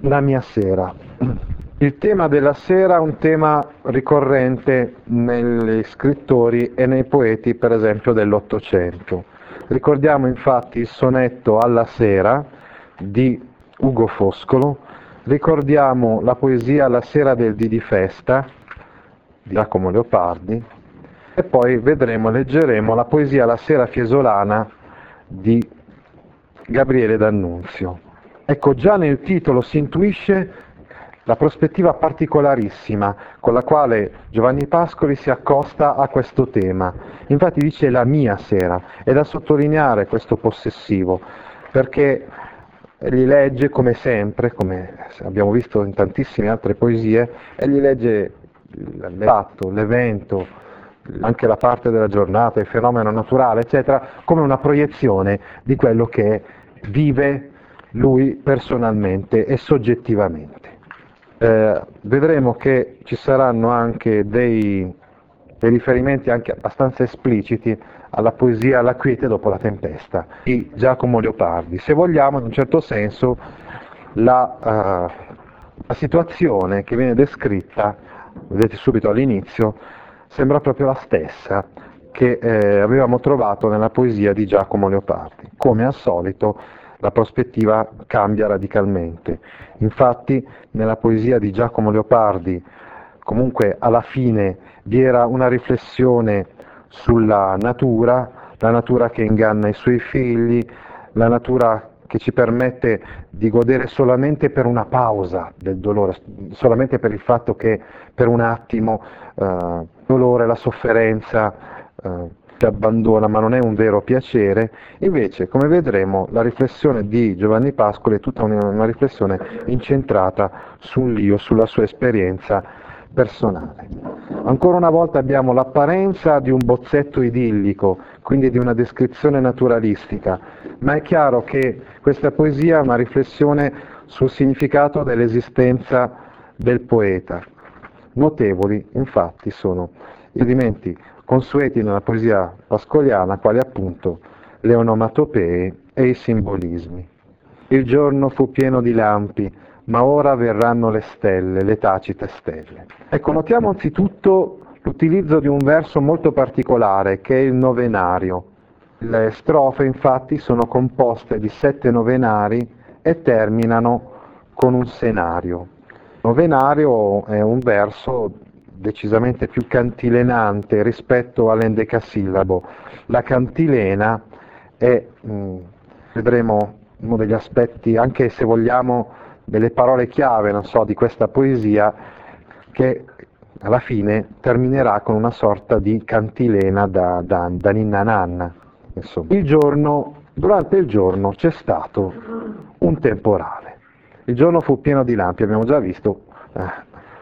La mia sera. Il tema della sera è un tema ricorrente negli scrittori e nei poeti, per esempio, dell'Ottocento. Ricordiamo infatti il sonetto Alla sera di Ugo Foscolo, ricordiamo la poesia La sera del dì di festa di Giacomo Leopardi e poi vedremo, leggeremo la poesia La sera fiesolana di Gabriele D'Annunzio. Ecco, già nel titolo si intuisce la prospettiva particolarissima con la quale Giovanni Pascoli si accosta a questo tema. Infatti dice la mia sera, è da sottolineare questo possessivo, perché egli legge come sempre, come abbiamo visto in tantissime altre poesie, egli legge l'atto, l'evento, anche la parte della giornata, il fenomeno naturale, eccetera, come una proiezione di quello che vive lui personalmente e soggettivamente. Eh, vedremo che ci saranno anche dei, dei, riferimenti anche abbastanza espliciti alla poesia La quiete dopo la tempesta di Giacomo Leopardi. Se vogliamo, in un certo senso, la, uh, la situazione che viene descritta, vedete subito all'inizio, sembra proprio la stessa che eh, avevamo trovato nella poesia di Giacomo Leopardi. Come al solito, la prospettiva cambia radicalmente. Infatti nella poesia di Giacomo Leopardi comunque alla fine vi era una riflessione sulla natura, la natura che inganna i suoi figli, la natura che ci permette di godere solamente per una pausa del dolore, solamente per il fatto che per un attimo eh, il dolore, la sofferenza, eh, ti abbandona, ma non è un vero piacere. Invece, come vedremo, la riflessione di Giovanni Pascoli è tutta una, riflessione incentrata sull'io, sulla sua esperienza personale. Ancora una volta abbiamo l'apparenza di un bozzetto idillico, quindi di una descrizione naturalistica, ma è chiaro che questa poesia è una riflessione sul significato dell'esistenza del poeta. Notevoli, infatti, sono gli elementi consueti nella poesia pascoliana, quali appunto le onomatopee e i simbolismi. Il giorno fu pieno di lampi, ma ora verranno le stelle, le tacite stelle. Ecco, notiamo anzitutto l'utilizzo di un verso molto particolare, che è il novenario. Le strofe infatti sono composte di sette novenari e terminano con un senario. Novenario è un verso decisamente più cantilenante rispetto all'endecasillabo. La cantilena è, mh, mm, vedremo, uno degli aspetti, anche se vogliamo, delle parole chiave, so, di questa poesia, che alla fine terminerà con una sorta di cantilena da, da, da ninna nanna. Il giorno, durante il giorno c'è stato un temporale. Il giorno fu pieno di lampi, abbiamo già visto, eh,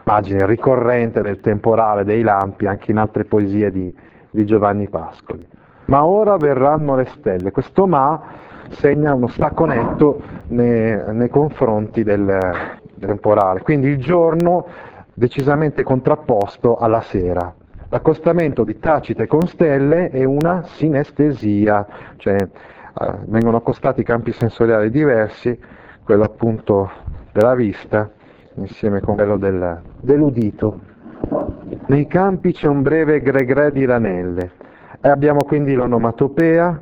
immagine ricorrente del temporale dei lampi anche in altre poesie di, di Giovanni Pascoli. Ma ora verranno le stelle. Questo ma segna uno stacco netto nei, nei confronti del, del temporale. Quindi il giorno decisamente contrapposto alla sera. L'accostamento di Tacite con stelle è una sinestesia, cioè eh, vengono accostati campi sensoriali diversi, quello appunto della vista insieme con quello del, dell'udito. Nei campi c'è un breve gregre di ranelle e abbiamo quindi l'onomatopea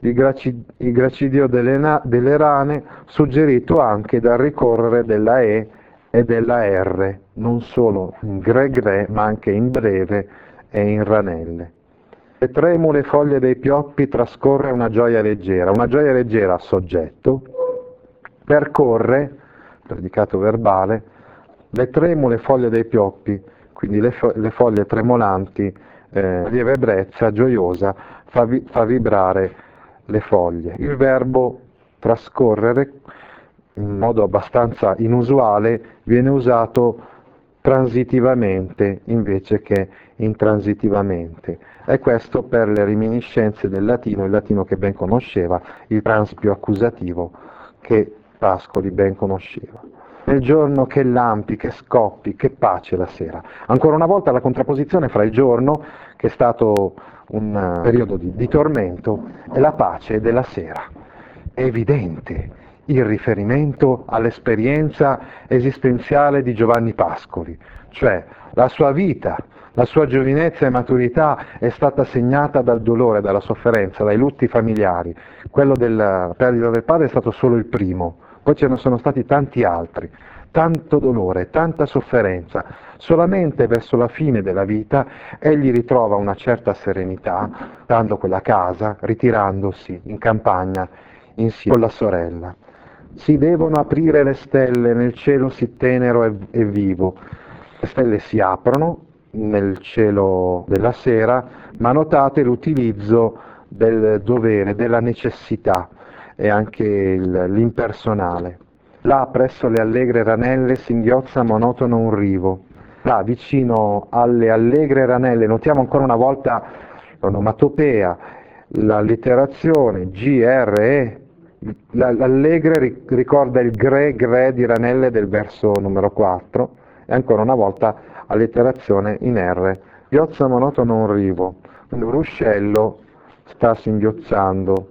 il, graci, il gracidio delle, na, delle rane suggerito anche dal ricorrere della E e della R, non solo in gre-gre ma anche in breve e in ranelle. Le tremule foglie dei pioppi trascorre una gioia leggera, una gioia leggera soggetto, percorre, predicato verbale, le tremule foglie dei pioppi, quindi le, fo- le foglie tremolanti, eh, lieve brezza, gioiosa, fa, vi- fa vibrare le foglie. Il verbo trascorrere in modo abbastanza inusuale viene usato transitivamente invece che intransitivamente. E questo per le reminiscenze del latino, il latino che ben conosceva, il transpio accusativo che Pascoli ben conosceva. Nel giorno che lampi, che scoppi, che pace la sera. Ancora una volta la contrapposizione fra il giorno, che è stato un periodo di, di tormento, e la pace della sera. È evidente, il riferimento all'esperienza esistenziale di Giovanni Pascoli, cioè la sua vita, la sua giovinezza e maturità è stata segnata dal dolore, dalla sofferenza, dai lutti familiari. Quello della perdita del padre è stato solo il primo, poi ce ne sono stati tanti altri, tanto dolore, tanta sofferenza. Solamente verso la fine della vita egli ritrova una certa serenità, dando quella casa, ritirandosi in campagna insieme con la sorella si devono aprire le stelle nel cielo sì tenero e, e vivo. Le stelle si aprono nel cielo della sera, ma notate l'utilizzo del dovere, della necessità e anche il, l'impersonale. Là presso le allegre ranelle singhiozza monotono un rivo. Là vicino alle allegre ranelle, notiamo ancora una volta l'onomatopea, la letterazione G, R, E, L'allegre ricorda il gre gre di Ranelle del verso numero 4 e ancora una volta allitterazione in R. Ghiozza monotono un rivo, un ruscello sta singhiozzando,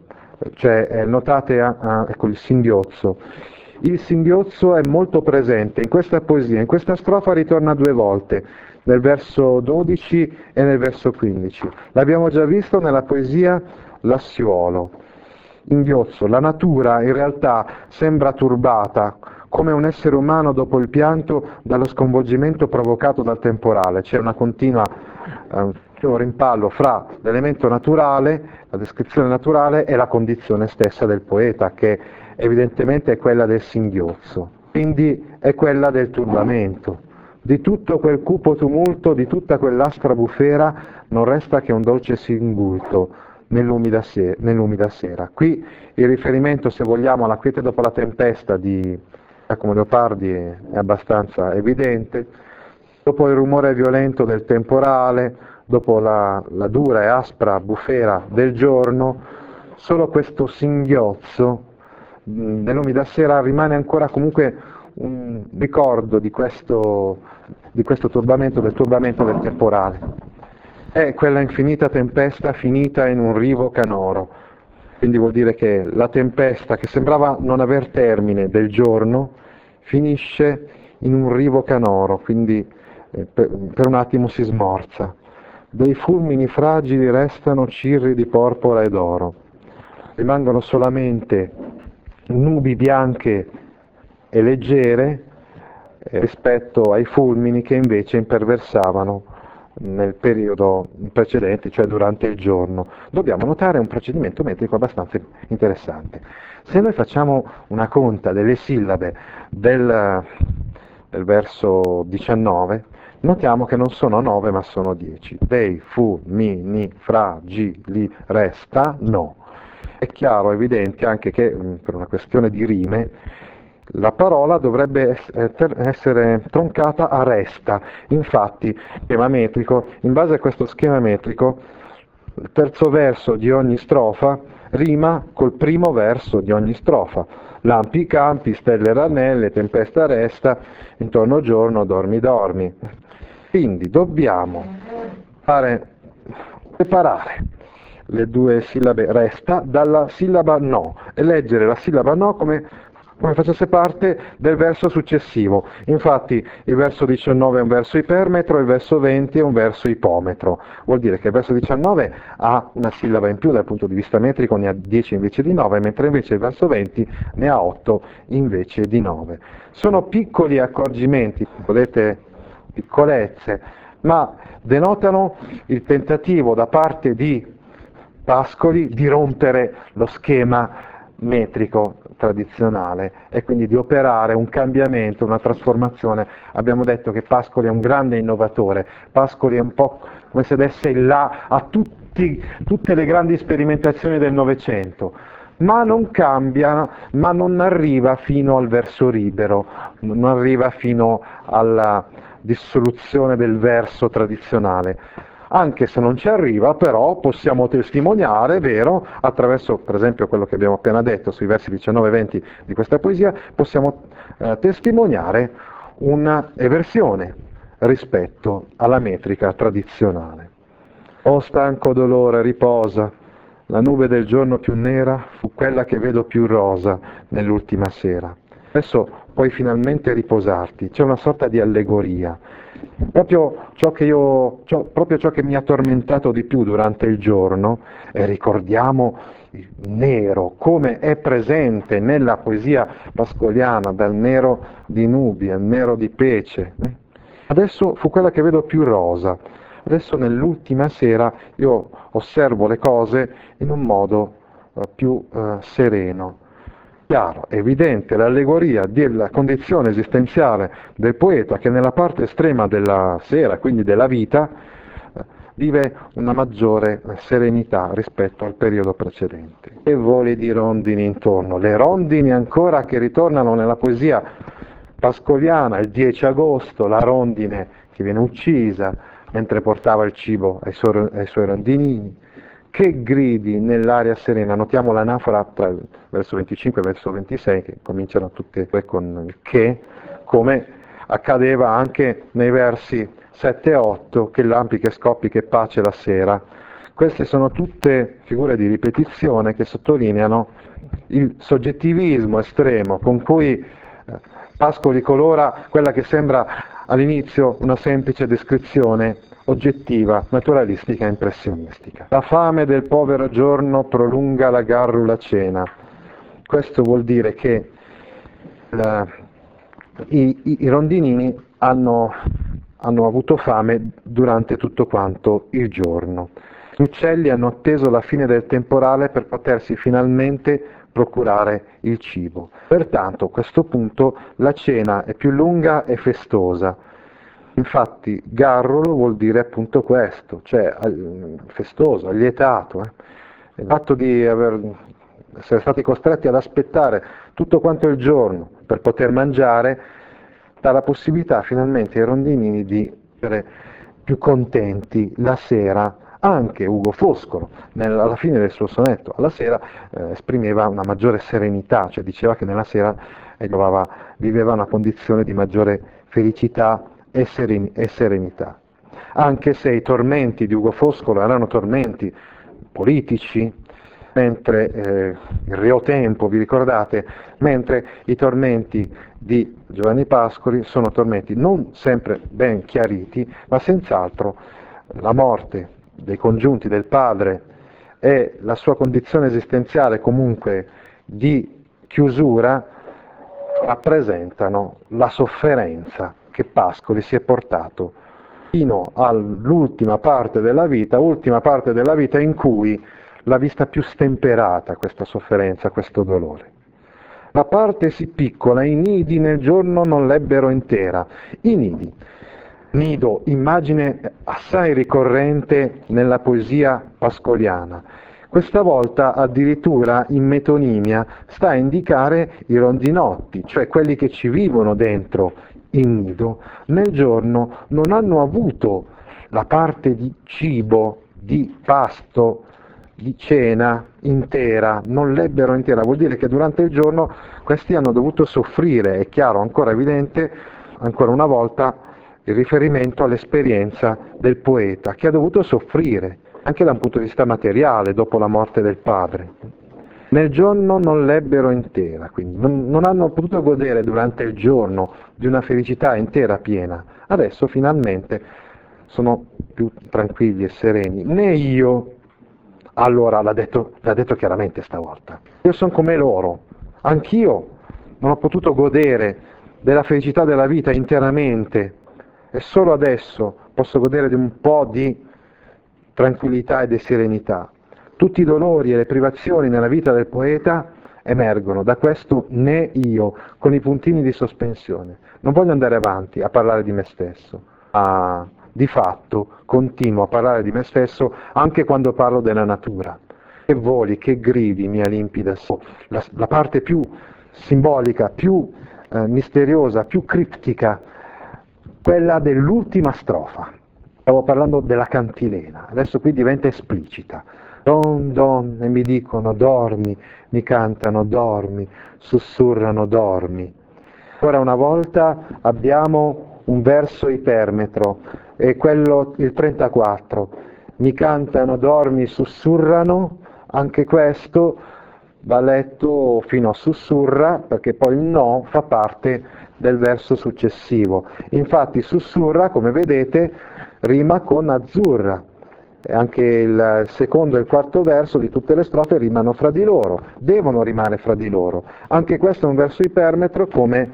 cioè notate ah, ecco, il singhiozzo. Il singhiozzo è molto presente in questa poesia, in questa strofa ritorna due volte, nel verso 12 e nel verso 15. L'abbiamo già visto nella poesia Lassiuolo inghiozzo. La natura in realtà sembra turbata, come un essere umano dopo il pianto dallo sconvolgimento provocato dal temporale. C'è una continua eh, un rimpallo fra l'elemento naturale, la descrizione naturale e la condizione stessa del poeta, che evidentemente è quella del singhiozzo. Quindi è quella del turbamento. Di tutto quel cupo tumulto, di tutta quell'aspra bufera, non resta che un dolce singulto, nell'umida, se- nell'umida sera. Qui il riferimento, se vogliamo, alla quiete dopo la tempesta di Giacomo Leopardi è abbastanza evidente. Dopo il rumore violento del temporale, dopo la, la dura e aspra bufera del giorno, solo questo singhiozzo nell'umida sera rimane ancora comunque un ricordo di questo, di questo turbamento, del turbamento del temporale è quella infinita tempesta finita in un rivo canoro. Quindi vuol dire che la tempesta che sembrava non aver termine del giorno finisce in un rivo canoro, quindi eh, per un attimo si smorza. Dei fulmini fragili restano cirri di porpora ed oro. Rimangono solamente nubi bianche e leggere eh, rispetto ai fulmini che invece imperversavano nel periodo precedente, cioè durante il giorno. Dobbiamo notare un procedimento metrico abbastanza interessante. Se noi facciamo una conta delle sillabe del, del verso 19, notiamo che non sono 9 ma sono 10. Dei, fu, mi, ni, fra, gi, li, resta, no. È chiaro, evidente anche che per una questione di rime la parola dovrebbe eh, essere troncata a resta. Infatti, schema metrico, in base a questo schema metrico, il terzo verso di ogni strofa rima col primo verso di ogni strofa. Lampi campi, stelle ranelle, tempesta resta, intorno giorno dormi dormi. Quindi dobbiamo fare, separare le due sillabe resta dalla sillaba no e leggere la sillaba no come come facesse parte del verso successivo. Infatti il verso 19 è un verso ipermetro, il verso 20 è un verso ipometro. Vuol dire che il verso 19 ha una sillaba in più dal punto di vista metrico, ne ha 10 invece di 9, mentre invece il verso 20 ne ha 8 invece di 9. Sono piccoli accorgimenti, vedete piccolezze, ma denotano il tentativo da parte di Pascoli di rompere lo schema metrico tradizionale e quindi di operare un cambiamento, una trasformazione. Abbiamo detto che Pascoli è un grande innovatore, Pascoli è un po' come se desse il là a tutti, tutte le grandi sperimentazioni del Novecento, ma non cambia, ma non arriva fino al verso libero, non arriva fino alla dissoluzione del verso tradizionale anche se non ci arriva, però possiamo testimoniare, vero, attraverso per esempio quello che abbiamo appena detto sui versi 19 e 20 di questa poesia, possiamo eh, testimoniare una eversione rispetto alla metrica tradizionale. O stanco dolore, riposa, la nube del giorno più nera fu quella che vedo più rosa nell'ultima sera. Adesso puoi finalmente riposarti, c'è una sorta di allegoria Proprio ciò, io, ciò, proprio ciò che mi ha tormentato di più durante il giorno, e ricordiamo il nero, come è presente nella poesia pascoliana, dal nero di Nubia, al nero di Pece. Eh? Adesso fu quella che vedo più rosa. Adesso nell'ultima sera io osservo le cose in un modo uh, più uh, sereno chiaro, evidente l'allegoria della condizione esistenziale del poeta che nella parte estrema della sera, quindi della vita, eh, vive una maggiore serenità rispetto al periodo precedente. E voli di rondini intorno, le rondini ancora che ritornano nella poesia pascoliana, il 10 agosto, la rondine che viene uccisa mentre portava il cibo ai suoi, ai suoi rondinini, che gridi nell'aria serena, notiamo l'anafora tra il verso 25 e il verso 26 che cominciano tutte e due con il che, come accadeva anche nei versi 7 e 8, che lampi, che scoppi, che pace la sera. Queste sono tutte figure di ripetizione che sottolineano il soggettivismo estremo con cui eh, Pascoli colora quella che sembra all'inizio una semplice descrizione oggettiva, naturalistica e impressionistica. La fame del povero giorno prolunga la garrula cena. Questo vuol dire che la, i, i, i, rondinini hanno, hanno avuto fame durante tutto quanto il giorno. Gli uccelli hanno atteso la fine del temporale per potersi finalmente procurare il cibo. Pertanto a questo punto la cena è più lunga e festosa, Infatti garrulo vuol dire appunto questo, cioè festoso, allietato. Eh. Il fatto di aver, essere stati costretti ad aspettare tutto quanto il giorno per poter mangiare dà la possibilità finalmente ai rondinini di essere più contenti la sera anche Ugo Foscolo, nel, alla fine del suo sonetto, alla sera eh, esprimeva una maggiore serenità, cioè diceva che nella sera eh, viveva una condizione di maggiore felicità e, seren- e serenità. Anche se i tormenti di Ugo Foscolo erano tormenti politici, mentre eh, il Rio Tempo, vi ricordate, mentre i tormenti di Giovanni Pascoli sono tormenti non sempre ben chiariti, ma senz'altro la morte dei congiunti del padre e la sua condizione esistenziale comunque di chiusura rappresentano la sofferenza che Pascoli si è portato fino all'ultima parte della vita, ultima parte della vita in cui l'ha vista più stemperata questa sofferenza, questo dolore. La parte sì piccola, i nidi nel giorno non l'ebbero intera. I nidi, nido, immagine assai ricorrente nella poesia pascoliana. Questa volta addirittura in metonimia sta a indicare i rondinotti, cioè quelli che ci vivono dentro in nido, nel giorno non hanno avuto la parte di cibo, di pasto, di cena intera, non l'ebbero intera, vuol dire che durante il giorno questi hanno dovuto soffrire, è chiaro, ancora evidente, ancora una volta, il riferimento all'esperienza del poeta, che ha dovuto soffrire, anche da un punto di vista materiale, dopo la morte del padre. Nel giorno non l'ebbero intera, quindi non, non hanno potuto godere durante il giorno di una felicità intera piena. Adesso finalmente sono più tranquilli e sereni. Né io, allora l'ha detto, l'ha detto chiaramente stavolta, io sono come loro, anch'io non ho potuto godere della felicità della vita interamente e solo adesso posso godere di un po' di tranquillità e di serenità. Tutti i dolori e le privazioni nella vita del poeta emergono da questo né io, con i puntini di sospensione. Non voglio andare avanti a parlare di me stesso, ma di fatto continuo a parlare di me stesso anche quando parlo della natura. Che voli, che gridi, mia limpida, la, la parte più simbolica, più eh, misteriosa, più criptica, quella dell'ultima strofa. Stavo parlando della cantilena, adesso qui diventa esplicita. Don, don, e mi dicono dormi, mi cantano dormi, sussurrano dormi. Ora una volta abbiamo un verso ipermetro, e quello il 34. Mi cantano, dormi, sussurrano, anche questo va letto fino a sussurra, perché poi il no fa parte del verso successivo. Infatti sussurra, come vedete, rima con azzurra, anche il secondo e il quarto verso di tutte le strofe rimano fra di loro, devono rimare fra di loro. Anche questo è un verso ipermetro come,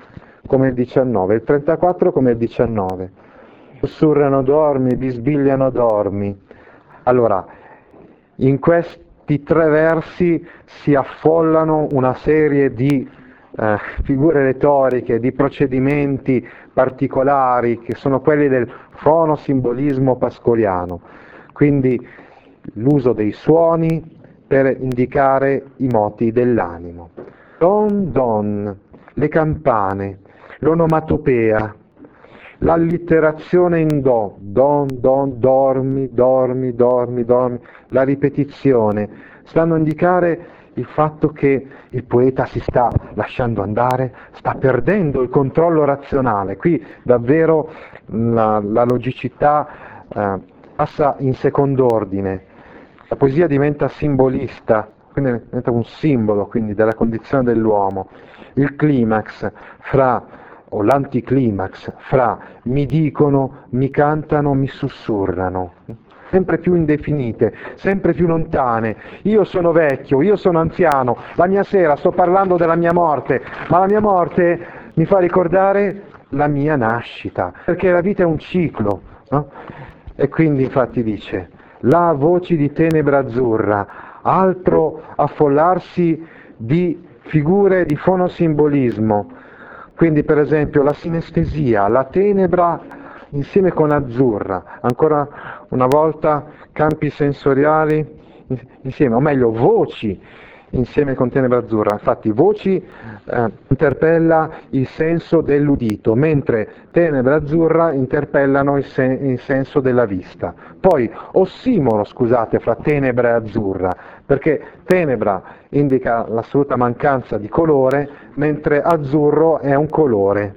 come il 19, il 34 come il 19. Sussurrano dormi, bisbigliano dormi. Allora, in questi tre versi si affollano una serie di eh, figure retoriche, di procedimenti particolari che sono quelli del fonosimbolismo pascoliano quindi l'uso dei suoni per indicare i moti dell'animo. Don don, le campane, l'onomatopea, l'allitterazione in do, don don, dormi, dormi, dormi, dormi, la ripetizione, stanno a indicare il fatto che il poeta si sta lasciando andare, sta perdendo il controllo razionale. Qui davvero la, la logicità eh, passa in secondo ordine, la poesia diventa simbolista, quindi diventa un simbolo quindi, della condizione dell'uomo. Il climax fra o l'anticlimax fra mi dicono, mi cantano, mi sussurrano, sempre più indefinite, sempre più lontane. Io sono vecchio, io sono anziano, la mia sera sto parlando della mia morte, ma la mia morte mi fa ricordare la mia nascita, perché la vita è un ciclo. No? E quindi infatti dice, là voci di tenebra azzurra, altro affollarsi di figure di fonosimbolismo. Quindi per esempio la sinestesia, la tenebra insieme con azzurra, ancora una volta campi sensoriali insieme, o meglio voci insieme con Tenebra Azzurra. Infatti voci eh, interpella il senso dell'udito, mentre Tenebra Azzurra interpellano il, sen- il, senso della vista. Poi ossimoro, scusate, fra Tenebra e Azzurra, perché Tenebra indica l'assoluta mancanza di colore, mentre Azzurro è un colore.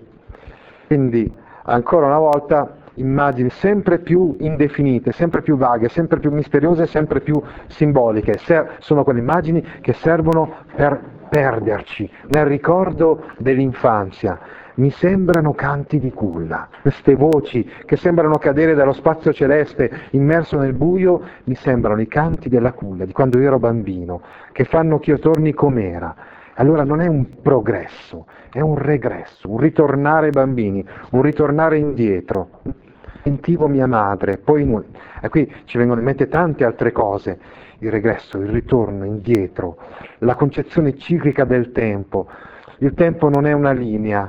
Quindi, ancora una volta, immagini sempre più indefinite, sempre più vaghe, sempre più misteriose, sempre più simboliche. sono quelle immagini che servono per perderci nel ricordo dell'infanzia. Mi sembrano canti di culla, queste voci che sembrano cadere dallo spazio celeste immerso nel buio, mi sembrano i canti della culla di quando io ero bambino, che fanno che io torni com'era. Allora non è un progresso, è un regresso, un ritornare bambini, un ritornare indietro sentivo mia madre, poi nulla. E qui ci vengono in mente tante altre cose, il regresso, il ritorno, indietro, la concezione ciclica del tempo. Il tempo non è una linea,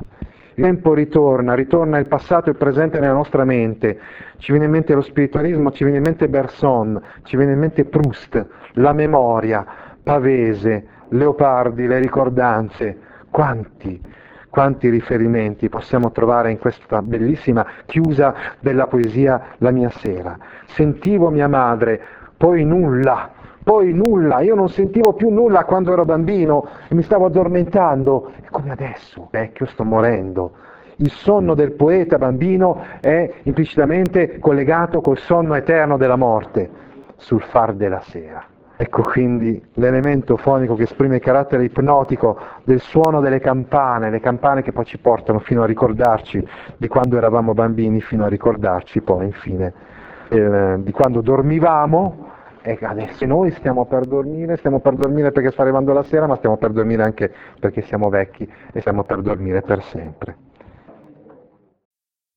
il tempo ritorna, ritorna il passato e il presente nella nostra mente. Ci viene in mente lo spiritualismo, ci viene in mente Berson, ci viene in mente Proust, la memoria, Pavese, Leopardi, le ricordanze. Quanti quanti riferimenti possiamo trovare in questa bellissima chiusa della poesia La mia sera. Sentivo mia madre, poi nulla, poi nulla, io non sentivo più nulla quando ero bambino e mi stavo addormentando, e come adesso, vecchio, sto morendo. Il sonno del poeta bambino è implicitamente collegato col sonno eterno della morte sul far della sera. Ecco quindi l'elemento fonico che esprime il carattere ipnotico del suono delle campane, le campane che poi ci portano fino a ricordarci di quando eravamo bambini, fino a ricordarci poi infine eh, di quando dormivamo e adesso noi stiamo per dormire, stiamo per dormire perché sta arrivando la sera, ma stiamo per dormire anche perché siamo vecchi e stiamo per dormire per sempre.